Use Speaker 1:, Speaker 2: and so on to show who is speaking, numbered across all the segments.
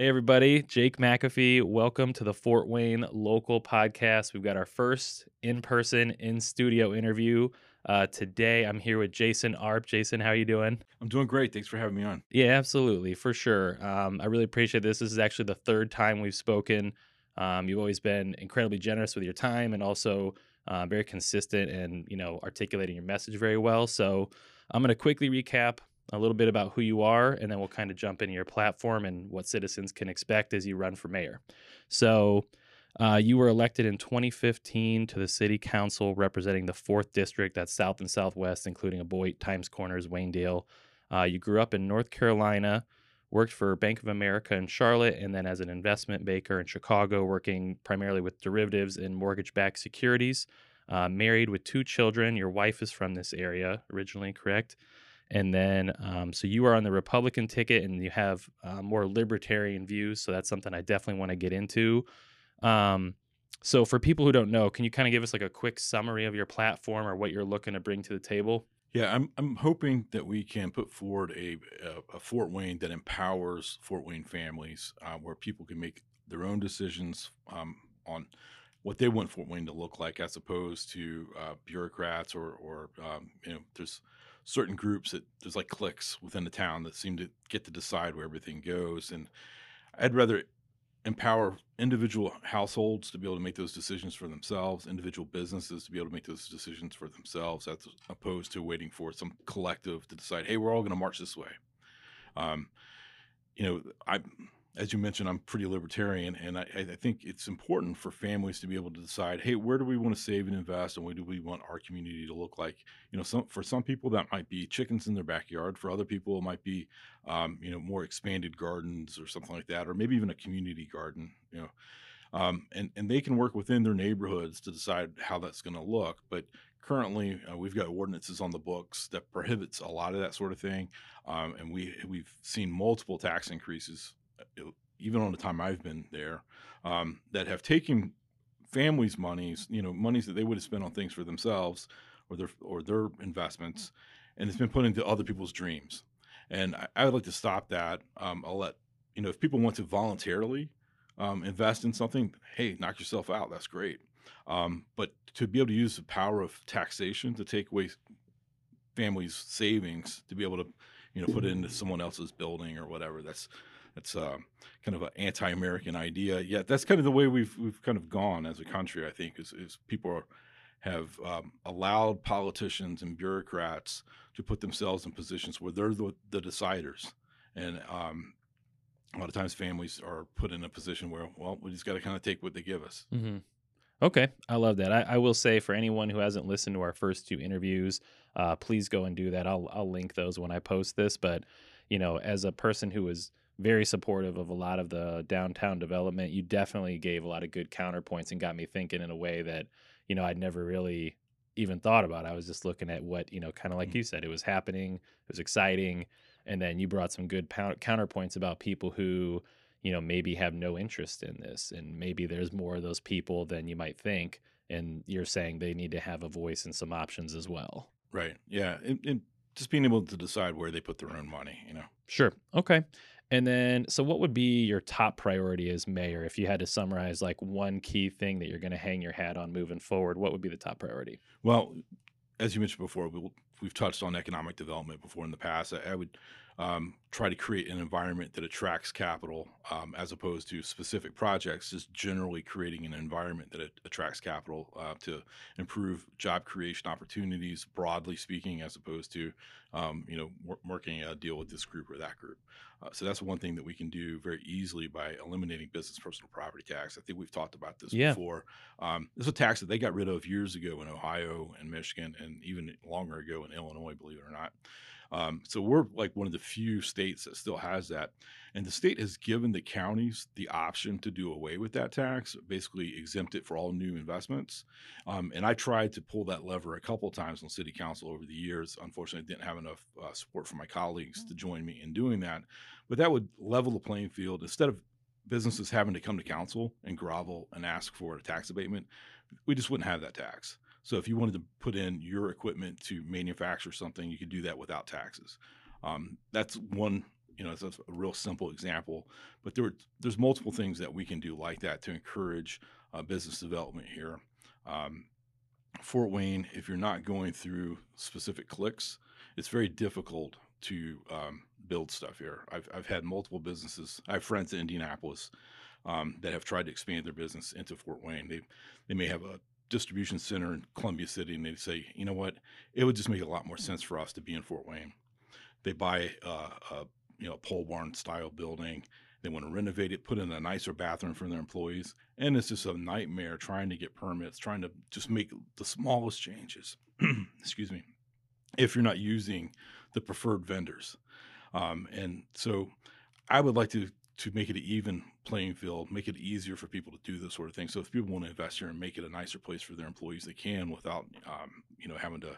Speaker 1: Hey, everybody. Jake McAfee. Welcome to the Fort Wayne Local Podcast. We've got our first in person, in studio interview. Uh, today, I'm here with Jason Arp. Jason, how are you doing?
Speaker 2: I'm doing great. Thanks for having me on.
Speaker 1: Yeah, absolutely. For sure. Um, I really appreciate this. This is actually the third time we've spoken. Um, you've always been incredibly generous with your time and also uh, very consistent and, you know, articulating your message very well. So I'm going to quickly recap a little bit about who you are, and then we'll kind of jump into your platform and what citizens can expect as you run for mayor. So, uh, you were elected in 2015 to the city council representing the fourth district, that's South and Southwest, including Aboite, Times Corners, Waynedale. Uh, you grew up in North Carolina, worked for Bank of America in Charlotte, and then as an investment banker in Chicago, working primarily with derivatives and mortgage backed securities. Uh, married with two children. Your wife is from this area originally, correct? And then, um, so you are on the Republican ticket and you have uh, more libertarian views. So that's something I definitely want to get into. Um, so for people who don't know, can you kind of give us like a quick summary of your platform or what you're looking to bring to the table?
Speaker 2: Yeah, I'm I'm hoping that we can put forward a a, a Fort Wayne that empowers Fort Wayne families, uh, where people can make their own decisions um, on what they want Fort Wayne to look like, as opposed to uh, bureaucrats or or um, you know there's certain groups that there's like cliques within the town that seem to get to decide where everything goes, and I'd rather empower individual households to be able to make those decisions for themselves, individual businesses to be able to make those decisions for themselves, as opposed to waiting for some collective to decide, hey, we're all going to march this way. Um, you know, I as you mentioned, I'm pretty libertarian, and I, I, think it's important for families to be able to decide, hey, where do we want to save and invest, and what do we want our community to look like? You know, some for some people that might be chickens in their backyard. For other people, it might be, um, you know, more expanded gardens or something like that, or maybe even a community garden. You know, um, and and they can work within their neighborhoods to decide how that's going to look. But currently, uh, we've got ordinances on the books that prohibits a lot of that sort of thing, um, and we we've seen multiple tax increases even on the time I've been there, um, that have taken families' monies, you know, monies that they would have spent on things for themselves or their or their investments, and it's been put into other people's dreams. And I, I would like to stop that. Um, I'll let you know if people want to voluntarily um, invest in something. Hey, knock yourself out. That's great. Um, but to be able to use the power of taxation to take away families' savings to be able to, you know, put it into someone else's building or whatever. That's it's uh, kind of an anti-American idea. Yet that's kind of the way we've we've kind of gone as a country. I think is, is people are, have um, allowed politicians and bureaucrats to put themselves in positions where they're the, the deciders, and um, a lot of times families are put in a position where well we just got to kind of take what they give us.
Speaker 1: Mm-hmm. Okay, I love that. I, I, will say for anyone who hasn't listened to our first two interviews, uh, please go and do that. I'll I'll link those when I post this. But you know, as a person who is very supportive of a lot of the downtown development. You definitely gave a lot of good counterpoints and got me thinking in a way that, you know, I'd never really even thought about. I was just looking at what, you know, kind of like mm-hmm. you said, it was happening, it was exciting. And then you brought some good counterpoints about people who, you know, maybe have no interest in this. And maybe there's more of those people than you might think. And you're saying they need to have a voice and some options as well.
Speaker 2: Right. Yeah. And, and just being able to decide where they put their own money, you know?
Speaker 1: Sure. Okay. And then, so what would be your top priority as mayor if you had to summarize like one key thing that you're going to hang your hat on moving forward? What would be the top priority?
Speaker 2: Well, as you mentioned before, we, have touched on economic development before in the past. I, I would um, try to create an environment that attracts capital um, as opposed to specific projects, just generally creating an environment that attracts capital uh, to improve job creation opportunities, broadly speaking, as opposed to, um, you know, working a deal with this group or that group. Uh, so that's one thing that we can do very easily by eliminating business personal property tax. I think we've talked about this yeah. before. Um, this is a tax that they got rid of years ago in Ohio and Michigan, and even longer ago in Illinois, believe it or not. Um, so we're like one of the few states that still has that. And the state has given the counties the option to do away with that tax, basically exempt it for all new investments. Um, and I tried to pull that lever a couple times on city council over the years. Unfortunately, I didn't have enough uh, support from my colleagues to join me in doing that. But that would level the playing field. Instead of businesses having to come to council and grovel and ask for a tax abatement, we just wouldn't have that tax. So if you wanted to put in your equipment to manufacture something, you could do that without taxes. Um, that's one you know, it's a real simple example, but there there's multiple things that we can do like that to encourage uh, business development here. Um, Fort Wayne, if you're not going through specific cliques, it's very difficult to um, build stuff here. I've, I've had multiple businesses. I have friends in Indianapolis um, that have tried to expand their business into Fort Wayne. They they may have a distribution center in Columbia City, and they say, you know what, it would just make a lot more sense for us to be in Fort Wayne. They buy uh, a you know pole barn style building. They want to renovate it, put in a nicer bathroom for their employees, and it's just a nightmare trying to get permits, trying to just make the smallest changes. Excuse me. If you're not using the preferred vendors, um, and so I would like to to make it an even playing field, make it easier for people to do this sort of thing. So if people want to invest here and make it a nicer place for their employees, they can without um, you know having to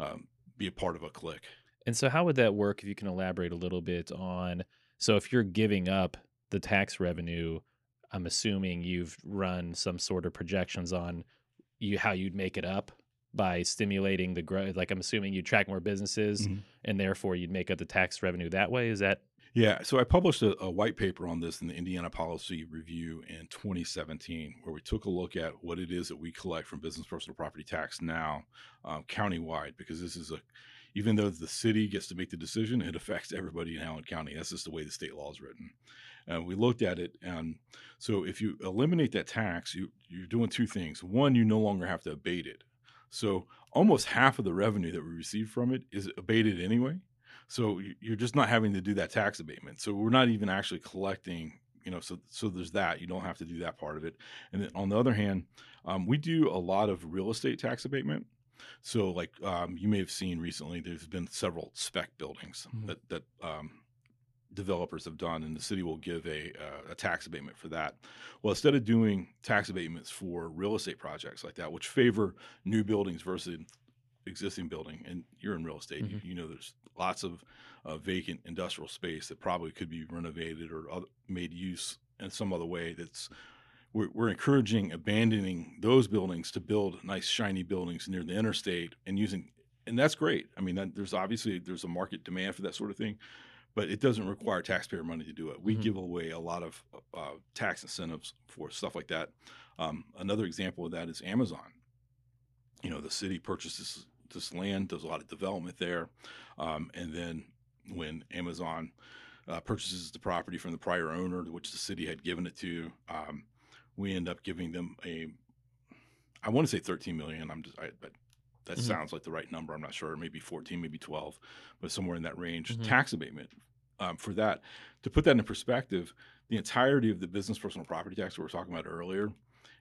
Speaker 2: um, be a part of a clique.
Speaker 1: And so, how would that work if you can elaborate a little bit on? So, if you're giving up the tax revenue, I'm assuming you've run some sort of projections on you how you'd make it up by stimulating the growth. Like, I'm assuming you track more businesses, mm-hmm. and therefore you'd make up the tax revenue that way. Is that?
Speaker 2: Yeah. So I published a, a white paper on this in the Indiana Policy Review in 2017, where we took a look at what it is that we collect from business personal property tax now, um, countywide, because this is a even though the city gets to make the decision, it affects everybody in Allen County. That's just the way the state law is written. And we looked at it, and so if you eliminate that tax, you, you're doing two things. One, you no longer have to abate it. So almost half of the revenue that we receive from it is abated anyway. So you're just not having to do that tax abatement. So we're not even actually collecting you know so so there's that you don't have to do that part of it and then on the other hand um, we do a lot of real estate tax abatement so, like um, you may have seen recently, there's been several spec buildings mm-hmm. that that um, developers have done, and the city will give a, uh, a tax abatement for that. Well, instead of doing tax abatements for real estate projects like that, which favor new buildings versus existing building, and you're in real estate, mm-hmm. you, you, know there's lots of uh, vacant industrial space that probably could be renovated or other, made use in some other way that's we're, we're encouraging abandoning those buildings to build nice shiny buildings near the interstate and using and that's great i mean that, there's obviously there's a market demand for that sort of thing but it doesn't require taxpayer money to do it we mm-hmm. give away a lot of uh, tax incentives for stuff like that um, another example of that is amazon you know the city purchases this land does a lot of development there um, and then when amazon uh, purchases the property from the prior owner, which the city had given it to. Um, we end up giving them a I want to say 13 million. I'm just I, but that mm-hmm. sounds like the right number. I'm not sure. Maybe 14, maybe 12, but somewhere in that range. Mm-hmm. Tax abatement um, for that. To put that in perspective, the entirety of the business personal property tax we were talking about earlier,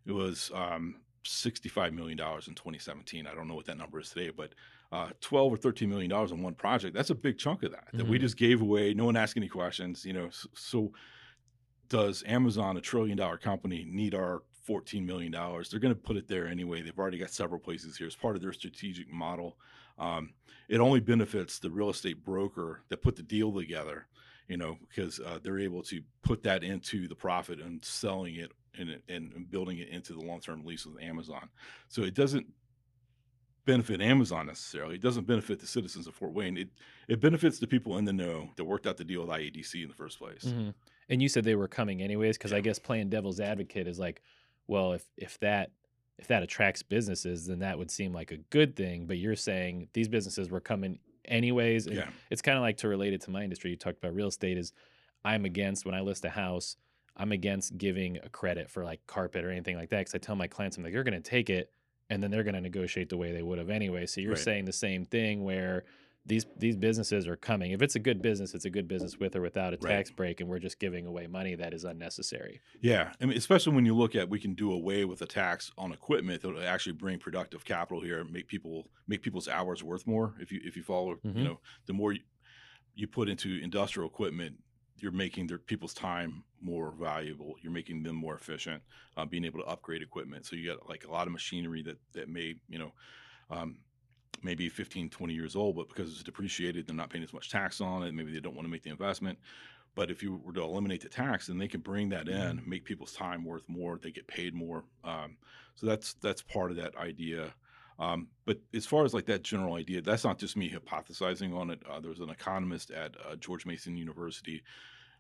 Speaker 2: it was um, 65 million dollars in 2017. I don't know what that number is today, but uh, 12 or 13 million dollars on one project. That's a big chunk of that that mm-hmm. we just gave away. No one asked any questions. You know, so, so does Amazon, a trillion dollar company, need our $14 million? They're going to put it there anyway. They've already got several places here as part of their strategic model. Um, it only benefits the real estate broker that put the deal together, you know, because uh, they're able to put that into the profit and selling it and, and building it into the long term lease with Amazon. So it doesn't benefit Amazon necessarily. It doesn't benefit the citizens of Fort Wayne. It it benefits the people in the know that worked out the deal with IADC in the first place. Mm-hmm.
Speaker 1: And you said they were coming anyways, because yeah. I guess playing devil's advocate is like, well, if if that if that attracts businesses, then that would seem like a good thing. But you're saying these businesses were coming anyways. And
Speaker 2: yeah.
Speaker 1: It's kind of like to relate it to my industry. You talked about real estate is I'm against when I list a house, I'm against giving a credit for like carpet or anything like that. Cause I tell my clients, I'm like, you're going to take it and then they're going to negotiate the way they would have anyway. So you're right. saying the same thing where these these businesses are coming. If it's a good business, it's a good business with or without a right. tax break, and we're just giving away money that is unnecessary.
Speaker 2: Yeah, I mean, especially when you look at we can do away with a tax on equipment that will actually bring productive capital here, make people make people's hours worth more. If you if you follow, mm-hmm. you know, the more you, you put into industrial equipment, you're making their people's time more valuable. You're making them more efficient, uh, being able to upgrade equipment. So you got like a lot of machinery that that may you know. Um, maybe 15, 20 years old, but because it's depreciated, they're not paying as much tax on it. Maybe they don't want to make the investment. But if you were to eliminate the tax, then they can bring that in, mm-hmm. make people's time worth more. They get paid more. Um, so that's that's part of that idea. Um, but as far as like that general idea, that's not just me hypothesizing on it. Uh, there was an economist at uh, George Mason University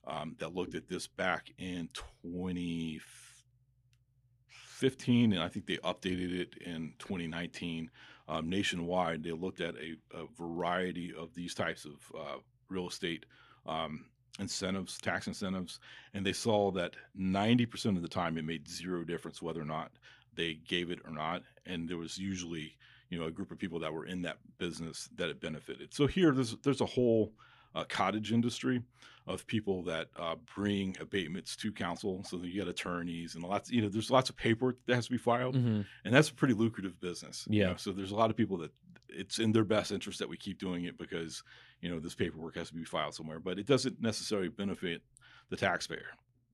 Speaker 2: um, that looked at this back in 2015, and I think they updated it in 2019. Um, nationwide, they looked at a, a, variety of these types of uh, real estate um, incentives, tax incentives, and they saw that 90% of the time it made zero difference whether or not they gave it or not. And there was usually, you know, a group of people that were in that business that it benefited. So here, there's there's a whole uh, cottage industry of people that uh, bring abatements to council. So you get attorneys and lots, you know, there's lots of paperwork that has to be filed,
Speaker 1: hmm
Speaker 2: and that's a pretty lucrative business. you
Speaker 1: Yeah.
Speaker 2: know. So there's a lot of people that it's in their best interest that we keep doing it because you know this paperwork has to be filed somewhere, but it doesn't necessarily benefit the taxpayer.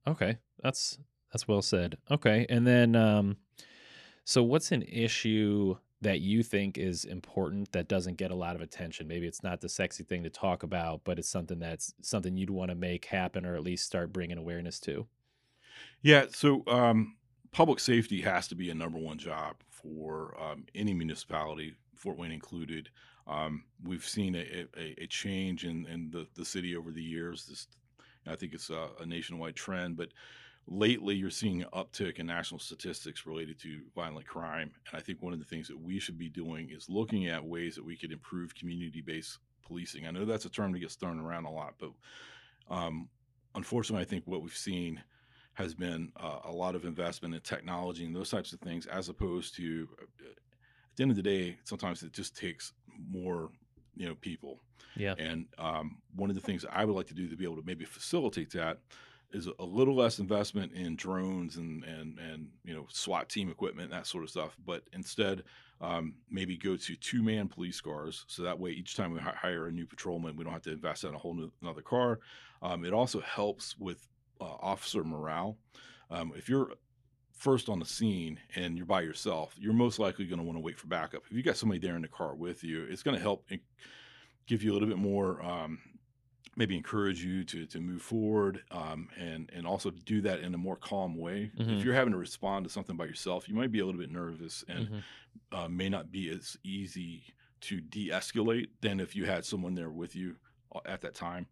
Speaker 1: Okay, that's that's well said. Okay, and then um, so what's an issue that you think is important that doesn't get a lot of attention? Maybe it's not the sexy thing to talk about, but it's something that's something you'd want to make happen or at least start bringing awareness to.
Speaker 2: Yeah. So um, public safety has to be a number one job for um, any municipality, Fort Wayne included. Um, we've seen a, a, a change in, in the, the city over the years. This, I think it's a, a nationwide trend, but lately you're seeing an uptick in national statistics related to violent crime. And I think one of the things that we should be doing is looking at ways that we could improve community based policing. I know that's a term that gets thrown around a lot, but um, unfortunately, I think what we've seen has been uh, a lot of investment in technology and those types of things, as opposed to uh, at the end of the day, sometimes it just takes more, you know, people.
Speaker 1: Yeah.
Speaker 2: And um, one of the things I would like to do to be able to maybe facilitate that is a little less investment in drones and and and you know SWAT team equipment that sort of stuff, but instead um, maybe go to two man police cars so that way each time we hi- hire a new patrolman, we don't have to invest in a whole new, another car. Um, it also helps with uh, officer morale. Um, if you're first on the scene and you're by yourself, you're most likely going to want to wait for backup. If you got somebody there in the car with you, it's going to help en- give you a little bit more, um, maybe encourage you to to move forward, um, and and also do that in a more calm way.
Speaker 1: Mhm.
Speaker 2: If you're having to respond to something by yourself, you might be a little bit nervous and
Speaker 1: Mhm.
Speaker 2: uh, may not be as easy to de-escalate than if you had someone there with you uh, at that time.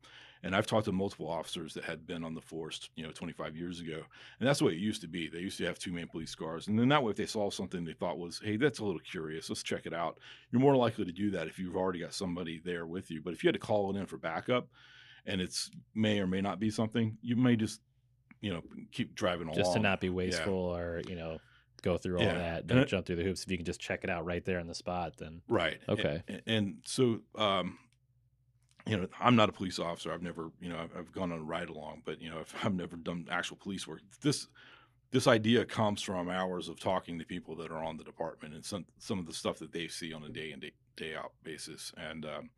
Speaker 2: And I've talked to multiple officers that had been on the force, you know, 25 years ago, and that's the way it used to be. They used to have two-man police cars, and then that way, if they saw something they thought was, hey, that's a little curious, let's check it out. You're more likely to do that if you've already got somebody there with you. But if you had to call it in for backup, and it's may or may not be something, you may just, you know, keep driving along.
Speaker 1: Just to not be wasteful or you know go through all
Speaker 2: Yeah.
Speaker 1: that, don't
Speaker 2: it-
Speaker 1: jump through the hoops. If you can just check it out right there on the spot, then
Speaker 2: Right.
Speaker 1: Okay.
Speaker 2: And, and so, um, you know, I'm not a police officer. I've never, you know, I've, I've gone on a ride along, but you know, if I've never done actual police work. This this idea comes from hours of talking to people that are on the department and some some of the stuff that they see on a day in day, day out basis. And um,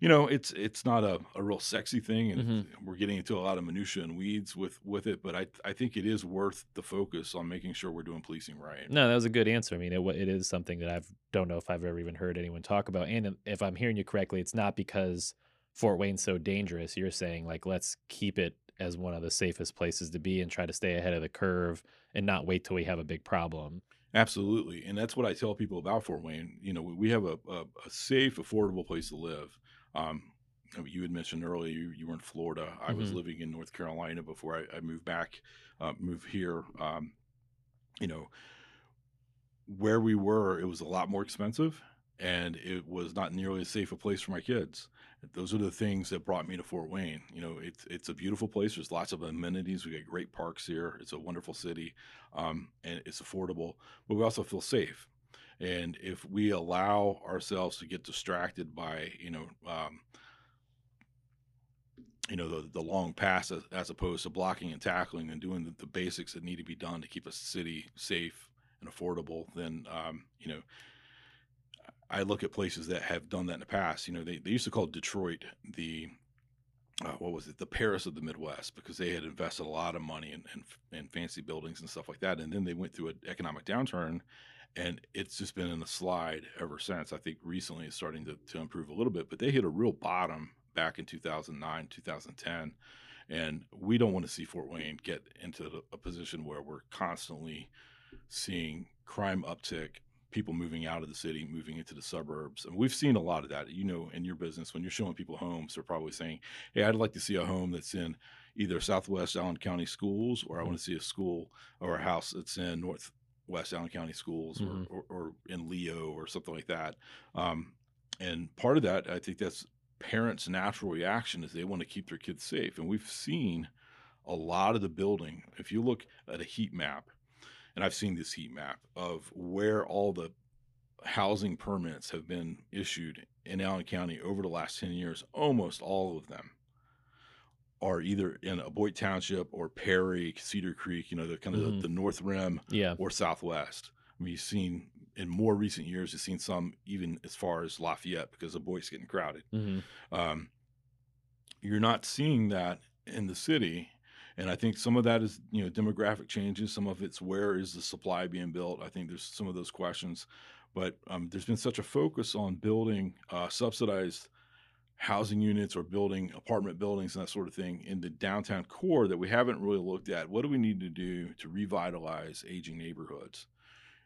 Speaker 2: you know, it's it's not a, a real sexy thing, and
Speaker 1: Mhm.
Speaker 2: we're getting into a lot of minutia and weeds with with it. But I I think it is worth the focus on making sure we're doing policing right.
Speaker 1: No, that was a good answer. I mean, it, it is something that I've don't know if I've ever even heard anyone talk about. And if I'm hearing you correctly, it's not because Fort Wayne's so dangerous. You're saying like let's keep it as one of the safest places to be and try to stay ahead of the curve and not wait till we have a big problem.
Speaker 2: Absolutely, and that's what I tell people about Fort Wayne. You know, we have a, a, a safe, affordable place to live. Um, you had mentioned earlier you, you were in Florida. I was
Speaker 1: Mhm.
Speaker 2: living in North Carolina before I, I moved back, uh, moved here. Um, you know, where we were, it was a lot more expensive, and it was not nearly as safe a place for my kids. Those are the things that brought me to Fort Wayne. You know, it's it's a beautiful place. There's lots of amenities. We got great parks here. It's a wonderful city, um, and it's affordable. But we also feel safe. And if we allow ourselves to get distracted by, you know, um, you know, the, the long pass as, as opposed to blocking and tackling and doing the, the basics that need to be done to keep a city safe and affordable, then, um, you know, I look at places that have done that in the past. You know, they, they used to call Detroit the uh, what was it, the Paris of the Midwest, because they had invested a lot of money in, in, in fancy buildings and stuff like that. And then they went through an economic downturn, and it's just been in a slide ever since. I think recently it's starting to, to improve a little bit, but they hit a real bottom back in 2009, 2010. And we don't want to see Fort Wayne get into a position where we're constantly seeing crime uptick, people moving out of the city, moving into the suburbs. And we've seen a lot of that. You know, in your business, when you're showing people homes, they're probably saying, Hey, I'd like to see a home that's in either Southwest Allen County schools, or I want to see a school or a house that's in Northwest Allen County schools
Speaker 1: Mhm.
Speaker 2: or, or, or in Leo or something like that. Um, and part of that, I think that's parents' natural reaction is they want to keep their kids safe. And we've seen a lot of the building. If you look at a heat map, and I've seen this heat map of where all the housing permits have been issued in Allen County over the last 10 years, almost all of them are either in Aboite Township or Perry, Cedar Creek, you know, the kind of
Speaker 1: Mhm.
Speaker 2: the, the North Rim
Speaker 1: Yeah.
Speaker 2: or Southwest. I mean, you've seen in more recent years, you've seen some even as far as Lafayette because the Boyd's getting crowded.
Speaker 1: hmm
Speaker 2: Um, you're not seeing that in the city. And I think some of that is, you know, demographic changes. Some of it's where is the supply being built? I think there's some of those questions. But um, there's been such a focus on building uh, subsidized housing units or building apartment buildings and that sort of thing in the downtown core that we haven't really looked at. What do we need to do to revitalize aging neighborhoods?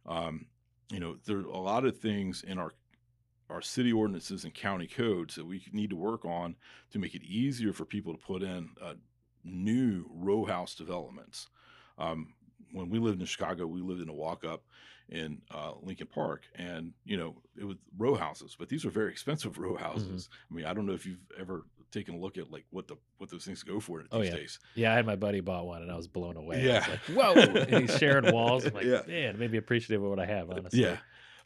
Speaker 2: Um, you know, there are a lot of things in our our city ordinances and county codes that we need to work on to make it easier for people to put in uh, new row house developments. Um, when we lived in Chicago, we lived in a walk up in uh, Lincoln Park, and you know it was row houses, but these are very expensive row houses. I mean, I don't know if you've ever taken a look at like what the what those things go for these
Speaker 1: Oh, yeah.
Speaker 2: days.
Speaker 1: Yeah, I had my buddy bought one and I was blown away. I was
Speaker 2: Yeah.
Speaker 1: like, whoa. and he's sharing walls. I'm like,
Speaker 2: Yeah.
Speaker 1: man, it made me appreciative of what I have, honestly.
Speaker 2: Yeah.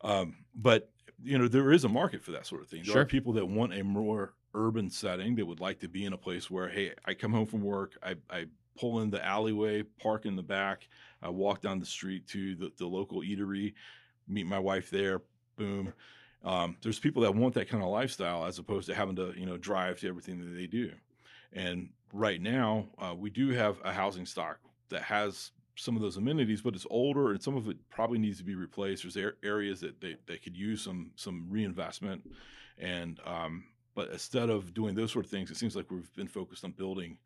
Speaker 2: Um, but you know, there is a market for that sort of thing. There
Speaker 1: Sure.
Speaker 2: are people that want a more urban setting that would like to be in a place where, hey, I come home from work, I, I pull in the alleyway, park in the back, I walk down the street to the, the local eatery, meet my wife there, boom. Um, there's people that want that kind of lifestyle as opposed to having to, you know, drive to everything that they do. And right now, uh, we do have a housing stock that has some of those amenities, but it's older and some of it probably needs to be replaced. There's areas that they, they could use some some reinvestment, and um, but instead of doing those sort of things, it seems like we've been focused on building,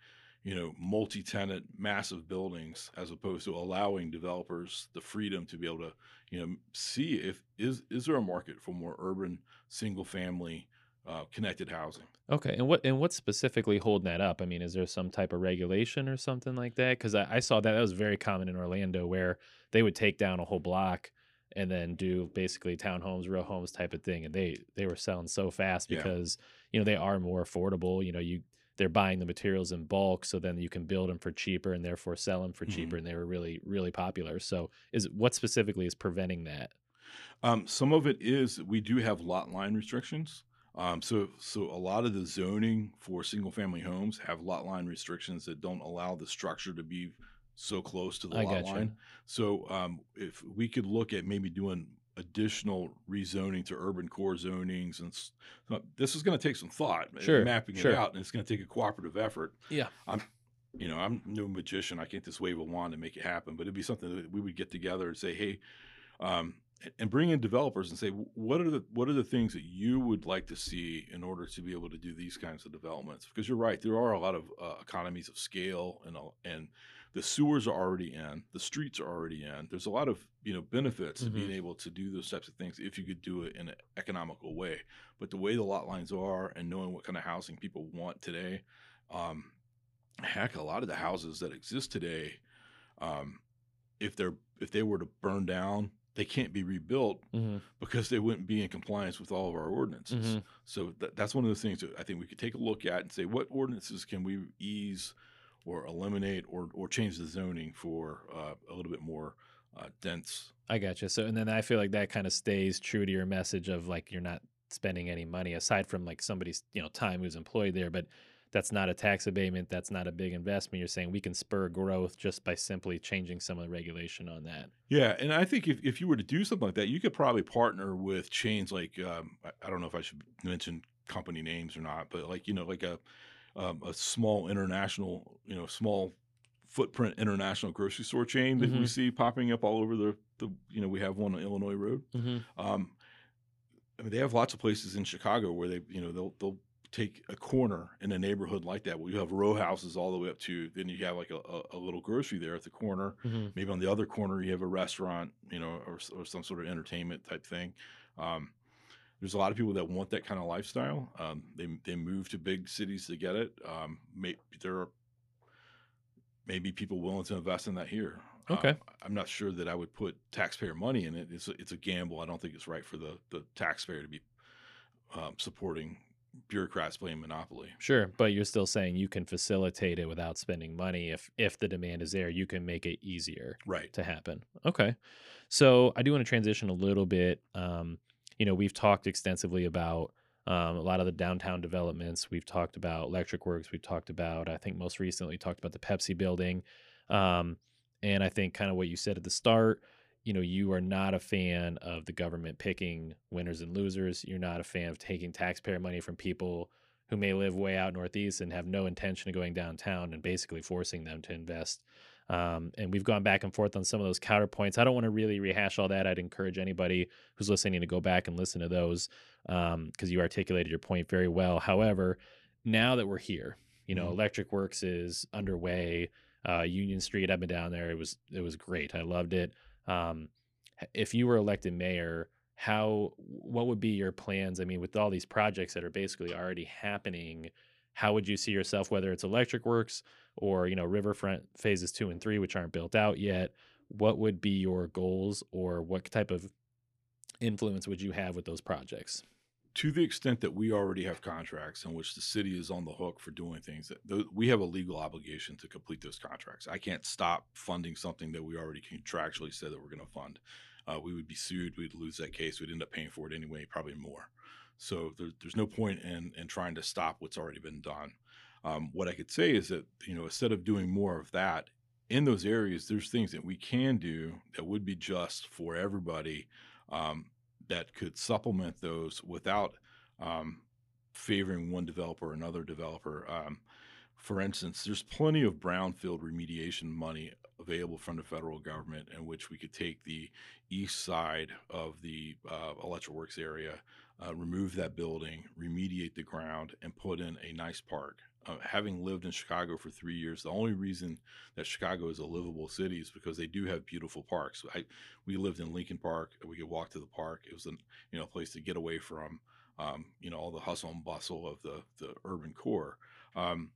Speaker 2: you know, multi-tenant, massive buildings as opposed to allowing developers the freedom to be able to, you know, see if is is there a market for more urban, single-family, uh, connected housing.
Speaker 1: Okay, and what and what's specifically holding that up? I mean, is there some type of regulation or something like that? Because I, I saw that that was very common in Orlando, where they would take down a whole block and then do basically townhomes, row homes type of thing, and they they were selling so fast
Speaker 2: Yeah.
Speaker 1: because you know they are more affordable. You know, you they're buying the materials in bulk, so then you can build them for cheaper and therefore sell them for
Speaker 2: Mhm.
Speaker 1: cheaper, and they were really really popular. So, is what specifically is preventing that?
Speaker 2: Um, some of it is we do have lot line restrictions. Um, so, so a lot of the zoning for single family homes have lot line restrictions that don't allow the structure to be so close to the
Speaker 1: I
Speaker 2: lot line. So, um, if we could look at maybe doing additional rezoning to urban core zonings, and so this is going to take some thought,
Speaker 1: Sure,
Speaker 2: mapping
Speaker 1: sure.
Speaker 2: it out, and it's going to take a cooperative effort.
Speaker 1: Yeah.
Speaker 2: I'm, you know, I'm no magician. I can't just wave a wand and make it happen, but it'd be something that we would get together and say, hey, um, and bring in developers and say, what are the what are the things that you would like to see in order to be able to do these kinds of developments? Because you're right, there are a lot of uh, economies of scale, and and the sewers are already in, the streets are already in. There's a lot of you know benefits to being able to do those types of things if you could do it in an economical way. But the way the lot lines are, and knowing what kind of housing people want today, um, heck, a lot of the houses that exist today, um, if they're if they were to burn down, they can't be rebuilt
Speaker 1: hmm
Speaker 2: because they wouldn't be in compliance with all of our ordinances.
Speaker 1: Mhm.
Speaker 2: So that, that's one of those things that I think we could take a look at and say what ordinances can we ease or eliminate or or change the zoning for uh, a little bit more uh, dense.
Speaker 1: I gotcha. So, and then I feel like that kind of stays true to your message of like you're not spending any money aside from like somebody's you know time who's employed there, but that's not a tax abatement. That's not a big investment. You're saying we can spur growth just by simply changing some of the regulation on that.
Speaker 2: Yeah, and I think if, if you were to do something like that, you could probably partner with chains like um, I, I don't know if I should mention company names or not, but like you know like a um, a small international you know small footprint international grocery store chain that we
Speaker 1: Mhm.
Speaker 2: see popping up all over the the you know we have one on Illinois Road.
Speaker 1: Mm-hmm.
Speaker 2: Um, I mean they have lots of places in Chicago where they you know they'll they'll take a corner in a neighborhood like that where you have row houses all the way up to then you have like a, a, little grocery there at the corner
Speaker 1: hmm
Speaker 2: maybe on the other corner you have a restaurant you know or, or some sort of entertainment type thing um, there's a lot of people that want that kind of lifestyle um, they, they move to big cities to get it um, may, there are maybe people willing to invest in that here
Speaker 1: Okay.
Speaker 2: um, i'm not sure that i would put taxpayer money in it it's a, it's a gamble i don't think it's right for the, the taxpayer to be um, supporting bureaucrats playing monopoly
Speaker 1: Sure, but you're still saying you can facilitate it without spending money. If if the demand is there, you can make it easier
Speaker 2: right
Speaker 1: to happen. Okay. So I do want to transition a little bit. Um, you know, we've talked extensively about um, a lot of the downtown developments. We've talked about Electric Works. We've talked about, I think most recently, talked about the Pepsi building. Um, and I think kind of what you said at the start, you know, you are not a fan of the government picking winners and losers. You're not a fan of taking taxpayer money from people who may live way out northeast and have no intention of going downtown and basically forcing them to invest um, and we've gone back and forth on some of those counterpoints. I don't want to really rehash all that. I'd encourage anybody who's listening to go back and listen to those because you articulated your point very well. However, now that we're here, you know,
Speaker 2: Mhm.
Speaker 1: Electric Works is underway. Uh, Union Street, I've been down there. It was it was great. I loved it. Um, if you were elected mayor, how what would be your plans? I mean, with all these projects that are basically already happening, how would you see yourself? Whether it's Electric Works or you know Riverfront phases two and three, which aren't built out yet, what would be your goals, or what type of influence would you have with those projects?
Speaker 2: to the extent that we already have contracts in which the city is on the hook for doing things that we have a legal obligation to complete those contracts. I can't stop funding something that we already contractually said that we're going to fund. Uh, we would be sued we'd lose that case we'd end up paying for it anyway probably more. So there, there's no point in, in trying to stop what's already been done um, what i could say is that you know instead of doing more of that in those areas there's things that we can do that would be just for everybody um, that could supplement those without um, favoring one developer or another developer. Um, for instance, there's plenty of brownfield remediation money available from the federal government in which we could take the east side of the uh, Electric Works area, uh, remove that building, remediate the ground, and put in a nice park. Uh, having lived in Chicago for three years, the only reason that Chicago is a livable city is because they do have beautiful parks. I, we lived in Lincoln Park. We could walk to the park. It was a you know place to get away from um, you know all the hustle and bustle of the the urban core. Um,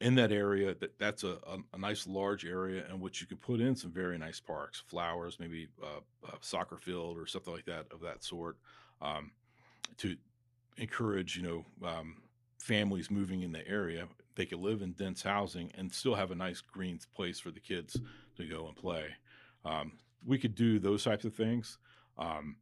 Speaker 2: in that area, that that's a, a, a nice large area in which you could put in some very nice parks, flowers, maybe uh, a soccer field or something like that of that sort, um, to encourage you know um, families moving in the area. They could live in dense housing and still have a nice green place for the kids to go and play. Um, we could do those types of things um,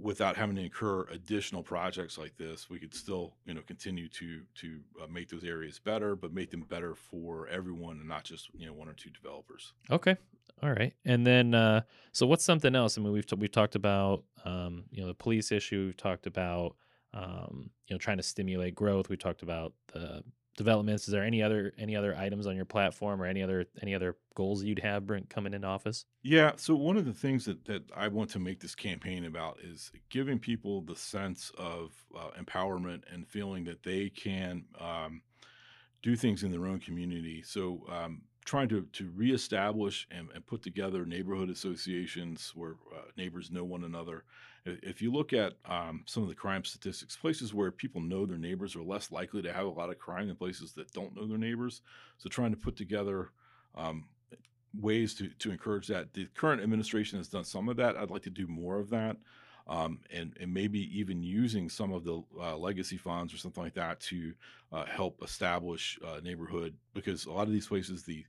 Speaker 2: without having to incur additional projects like this. We could still, you know, continue to to uh, make those areas better, but make them better for everyone and not just you know one or two developers.
Speaker 1: Okay. All right. And then, uh, so what's something else? I mean, we've t- we've talked about, um, you know, the police issue. We've talked about, um, you know, trying to stimulate growth. We talked about the developments. Is there any other any other items on your platform or any other any other goals you'd have bring, coming into office?
Speaker 2: Yeah. So one of the things that that I want to make this campaign about is giving people the sense of uh, empowerment and feeling that they can um, do things in their own community. So um, trying to to reestablish and, and put together neighborhood associations where uh, neighbors know one another. If you look at um, some of the crime statistics, places where people know their neighbors are less likely to have a lot of crime than places that don't know their neighbors. So trying to put together um, ways to to encourage that. The current administration has done some of that. I'd like to do more of that, um, and and maybe even using some of the uh, legacy funds or something like that to uh, help establish uh, neighborhood because a lot of these places the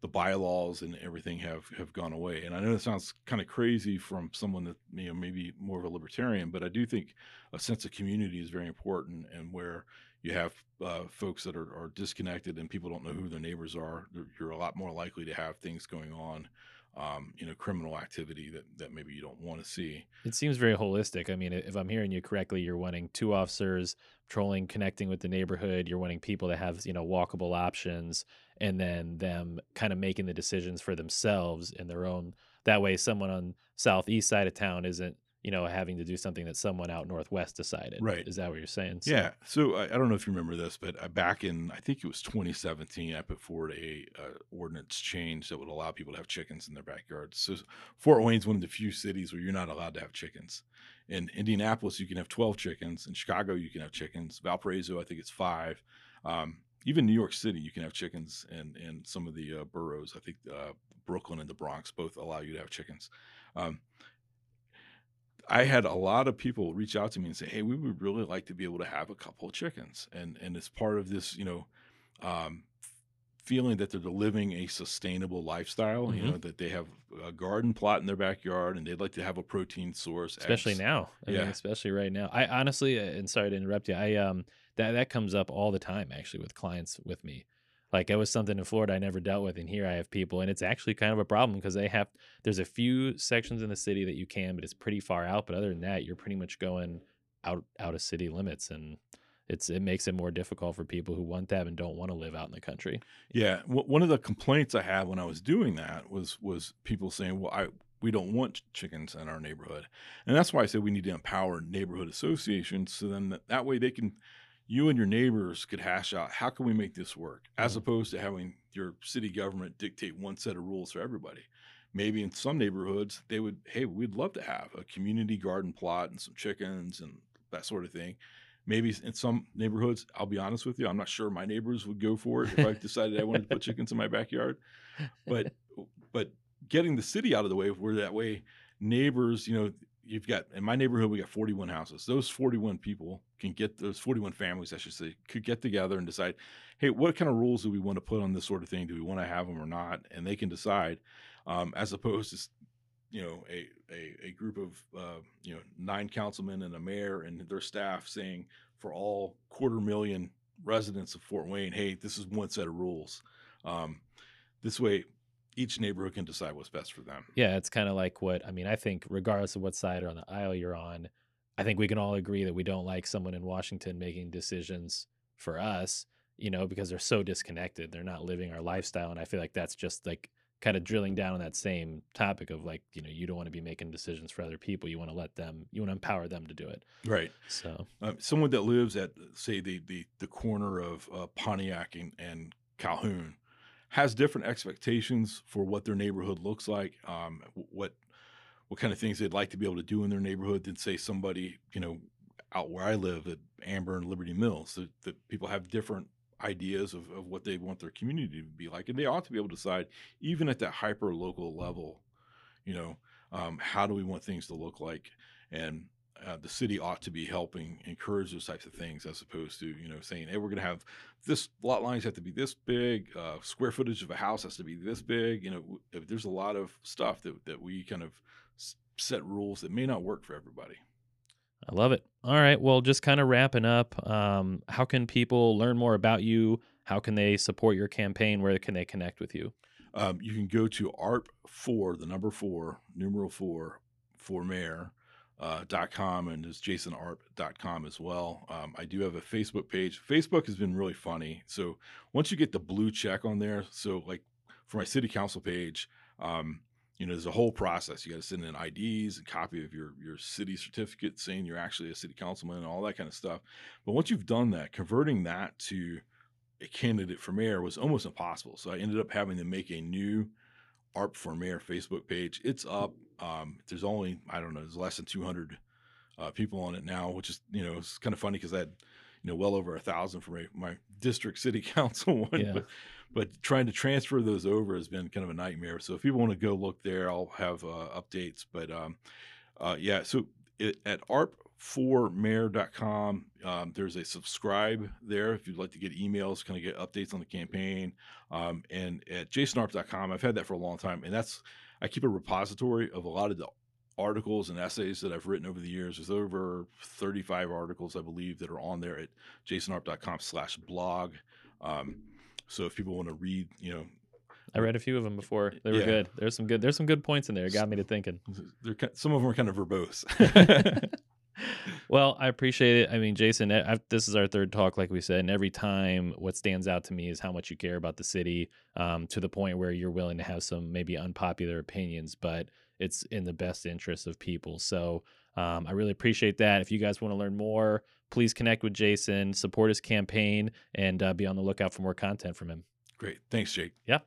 Speaker 2: the bylaws and everything have have gone away. And I know that sounds kind of crazy from someone that you know maybe more of a libertarian, but I do think a sense of community is very important, and where you have uh, folks that are, are disconnected and people don't know who their neighbors are, you're a lot more likely to have things going on, um, you know, criminal activity that, that maybe you don't want to see.
Speaker 1: It seems very holistic. I mean, if I'm hearing you correctly, you're wanting two officers patrolling, connecting with the neighborhood. You're wanting people to have, you know, walkable options and then them kind of making the decisions for themselves in their own. That way, someone on southeast side of town isn't you know, having to do something that someone out northwest decided.
Speaker 2: Right.
Speaker 1: Is that what you're saying? So-
Speaker 2: Yeah. So I, I don't know if you remember this, but uh, back in I think it was 2017, I put forward a uh, ordinance change that would allow people to have chickens in their backyards. So Fort Wayne's one of the few cities where you're not allowed to have chickens. In Indianapolis, you can have 12 chickens. In Chicago, you can have chickens. Valparaiso, I think it's five. Um, even New York City, you can have chickens, and and some of the uh, boroughs, I think uh, Brooklyn and the Bronx, both allow you to have chickens. Um, I had a lot of people reach out to me and say, "Hey, we would really like to be able to have a couple of chickens," and and it's part of this, you know, um, feeling that they're living a sustainable lifestyle. You
Speaker 1: Mhm.
Speaker 2: know, that they have a garden plot in their backyard and they'd like to have a protein source,
Speaker 1: especially
Speaker 2: eggs.
Speaker 1: now. I mean,
Speaker 2: Yeah.
Speaker 1: especially right now. I honestly, uh, and sorry to interrupt you. I um that that comes up all the time actually with clients with me. Like it was something in Florida I never dealt with, and here I have people, and it's actually kind of a problem because they have. There's a few sections in the city that you can, but it's pretty far out. But other than that, you're pretty much going out out of city limits, and it's it makes it more difficult for people who want that and don't want to live out in the country.
Speaker 2: Yeah, w- one of the complaints I had when I was doing that was was people saying, "Well, I we don't want chickens in our neighborhood," and that's why I said we need to empower neighborhood associations so then that, that way they can, you and your neighbors could hash out how can we make this work, as
Speaker 1: Mhm.
Speaker 2: opposed to having your city government dictate one set of rules for everybody. Maybe in some neighborhoods they would, hey, we'd love to have a community garden plot and some chickens and that sort of thing. Maybe in some neighborhoods, I'll be honest with you, I'm not sure my neighbors would go for it if I decided I wanted to put chickens in my backyard. But but getting the city out of the way where that way neighbors, you know, you've got in my neighborhood we got 41 houses. Those 41 people can get those 41 families, I should say, could get together and decide, hey, what kind of rules do we want to put on this sort of thing? Do we want to have them or not? And they can decide, um, as opposed to you know a a, a group of uh, you know nine councilmen and a mayor and their staff saying for all quarter million residents of Fort Wayne, hey, this is one set of rules. Um, this way, each neighborhood can decide what's best for them.
Speaker 1: Yeah, it's kind of like what I mean. I think regardless of what side or on the aisle you're on, I think we can all agree that we don't like someone in Washington making decisions for us, you know, because they're so disconnected. They're not living our lifestyle. And I feel like that's just like kind of drilling down on that same topic of like, you know, you don't want to be making decisions for other people. You want to let them, you want to empower them to do it.
Speaker 2: Right.
Speaker 1: So,
Speaker 2: Um, someone that lives at say the the the corner of uh, Pontiac and, and Calhoun has different expectations for what their neighborhood looks like, um, what what kind of things they'd like to be able to do in their neighborhood than say somebody you know out where I live at Amber and Liberty Mills. That, that people have different ideas of, of what they want their community to be like, and they ought to be able to decide even at that hyper local level. You know, um, how do we want things to look like, and uh, the city ought to be helping encourage those types of things as opposed to you know saying hey we're going to have this lot lines have to be this big uh, square footage of a house has to be this big you know if there's a lot of stuff that, that we kind of set rules that may not work for everybody
Speaker 1: I love it. All right. Well, just kind of wrapping up, um, how can people learn more about you? How can they support your campaign? Where can they connect with you?
Speaker 2: um, you can go to ARP four, the number four, numeral four, for mayor. Uh, com and there's jasonarp.com as well. Um, I do have a Facebook page. Facebook has been really funny. So once you get the blue check on there, so like for my city council page, um, you know, there's a whole process. You got to send in IDs, a copy of your your city certificate saying you're actually a city councilman, and all that kind of stuff. But once you've done that, converting that to a candidate for mayor was almost impossible. So I ended up having to make a new ARP for Mayor Facebook page. It's up. Um, there's only I don't know. There's less than 200 uh, people on it now, which is you know it's kind of funny because I had you know well over a thousand for my, my district city council one.
Speaker 1: Yeah.
Speaker 2: But but trying to transfer those over has been kind of a nightmare. So if people want to go look there, I'll have uh, updates. But um, uh, yeah, so it, at arp4mayor.com, um, there's a subscribe there if you'd like to get emails, kind of get updates on the campaign. Um, and at jasonarp.com, I've had that for a long time, and that's I keep a repository of a lot of the articles and essays that I've written over the years. There's over 35 articles, I believe, that are on there at jasonarp.com slash blog. Um, so if people want to read, you know,
Speaker 1: I read a few of them before. They were
Speaker 2: Yeah.
Speaker 1: good. There's some good. There's some good points in there. It got me to thinking.
Speaker 2: they're some of them are kind of verbose.
Speaker 1: well, I appreciate it. I mean, Jason, I've, this is our third talk, like we said, and every time what stands out to me is how much you care about the city um, to the point where you're willing to have some maybe unpopular opinions, but it's in the best interest of people. So um, I really appreciate that. If you guys want to learn more, please connect with Jason, support his campaign, and uh, be on the lookout for more content from him.
Speaker 2: Great. Thanks, Jake.
Speaker 1: Yeah.